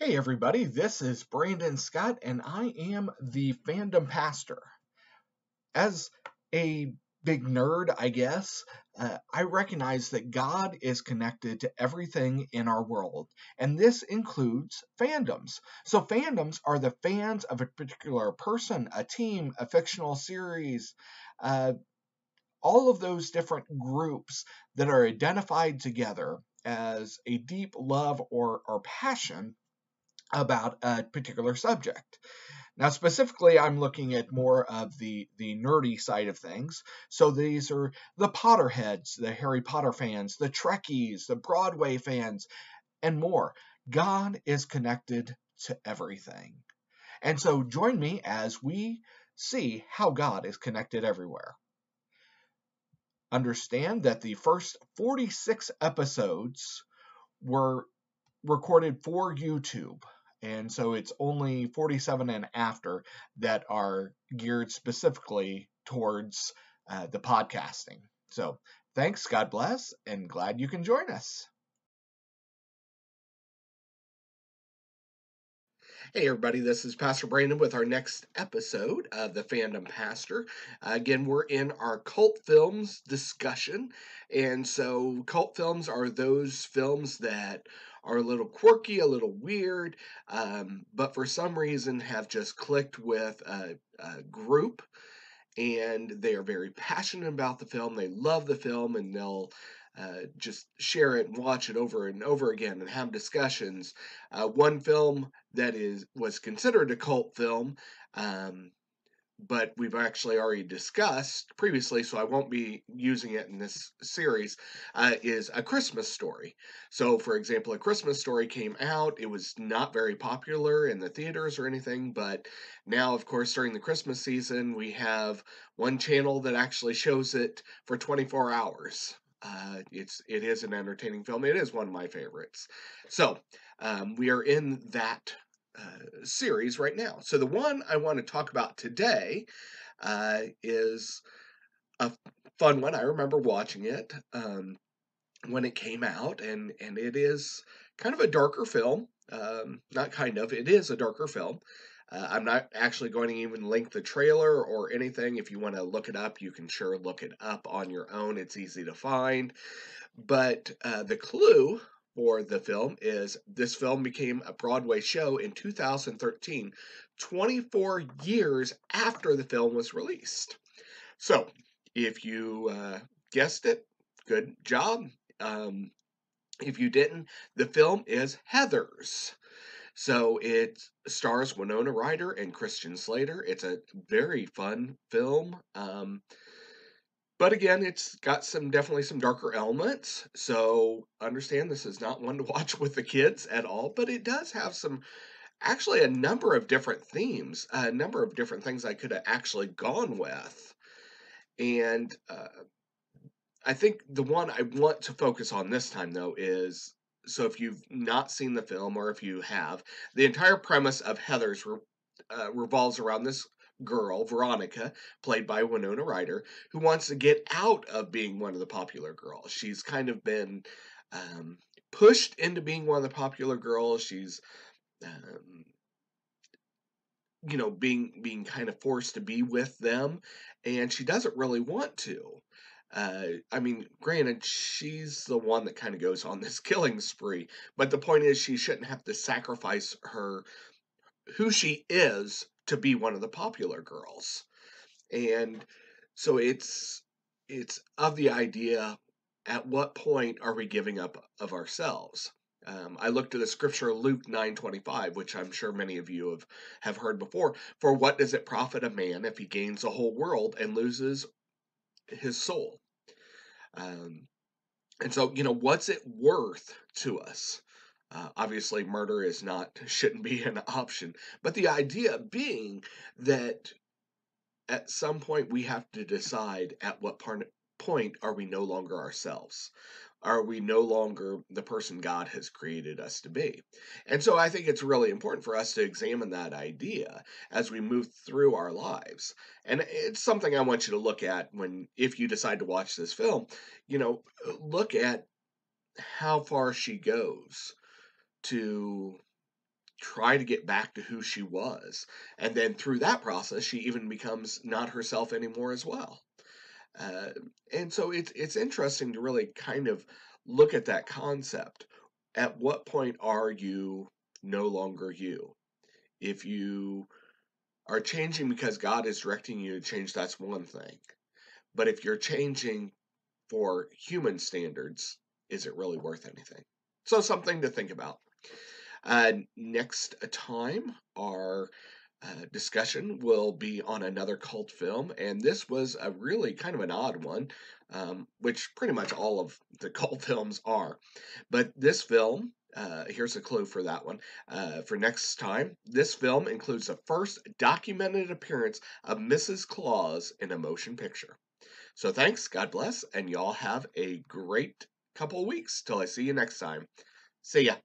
Hey, everybody, this is Brandon Scott, and I am the fandom pastor. As a big nerd, I guess, uh, I recognize that God is connected to everything in our world, and this includes fandoms. So, fandoms are the fans of a particular person, a team, a fictional series, uh, all of those different groups that are identified together as a deep love or, or passion about a particular subject. Now, specifically, I'm looking at more of the, the nerdy side of things. So these are the Potterheads, the Harry Potter fans, the Trekkies, the Broadway fans, and more. God is connected to everything. And so join me as we see how God is connected everywhere. Understand that the first 46 episodes were recorded for YouTube. And so it's only 47 and after that are geared specifically towards uh, the podcasting. So thanks, God bless, and glad you can join us. Hey, everybody, this is Pastor Brandon with our next episode of the Fandom Pastor. Uh, again, we're in our cult films discussion. And so, cult films are those films that are a little quirky, a little weird, um, but for some reason have just clicked with a, a group and they are very passionate about the film. They love the film and they'll uh, just share it and watch it over and over again and have discussions. Uh, one film that is was considered a cult film um, but we've actually already discussed previously, so I won't be using it in this series, uh, is A Christmas Story. So, for example, A Christmas Story came out. It was not very popular in the theaters or anything, but now, of course, during the Christmas season, we have one channel that actually shows it for 24 hours. Uh, it's it is an entertaining film. It is one of my favorites. So um, we are in that uh, series right now. So the one I want to talk about today uh, is a fun one. I remember watching it um, when it came out, and and it is kind of a darker film. Um, not kind of, it is a darker film. Uh, I'm not actually going to even link the trailer or anything. If you want to look it up, you can sure look it up on your own. It's easy to find. But uh, the clue for the film is this film became a Broadway show in 2013, 24 years after the film was released. So, if you uh, guessed it, good job. Um, if you didn't, the film is Heathers. So it stars Winona Ryder and Christian Slater. It's a very fun film. Um, but again, it's got some definitely some darker elements. So understand this is not one to watch with the kids at all, but it does have some actually a number of different themes, a number of different things I could have actually gone with. And uh, I think the one I want to focus on this time though is so if you've not seen the film or if you have, the entire premise of Heathers re- uh, revolves around this girl, Veronica, played by Winona Ryder, who wants to get out of being one of the popular girls. She's kind of been um, pushed into being one of the popular girls. She's um, you know being being kind of forced to be with them and she doesn't really want to uh, I mean, granted, she's the one that kind of goes on this killing spree, but the point is, she shouldn't have to sacrifice her who she is to be one of the popular girls. And so it's it's of the idea at what point are we giving up of ourselves? Um, I looked at the scripture Luke 9:25, which I'm sure many of you have, have heard before. For what does it profit a man if he gains the whole world and loses his soul? Um, and so, you know, what's it worth to us? Uh, obviously, murder is not shouldn't be an option, but the idea being that at some point we have to decide at what part, point are we no longer ourselves are we no longer the person God has created us to be? And so I think it's really important for us to examine that idea as we move through our lives. And it's something I want you to look at when, if you decide to watch this film, you know, look at how far she goes to try to get back to who she was. And then through that process, she even becomes not herself anymore as well. Uh, and so it's it's interesting to really kind of look at that concept. At what point are you no longer you? If you are changing because God is directing you to change, that's one thing. But if you're changing for human standards, is it really worth anything? So, something to think about. Uh, next time, our uh, discussion will be on another cult film, and this was a really kind of an odd one, um, which pretty much all of the cult films are. But this film, uh, here's a clue for that one uh, for next time. This film includes the first documented appearance of Mrs. Claus in a motion picture. So thanks, God bless, and y'all have a great couple weeks till I see you next time. See ya.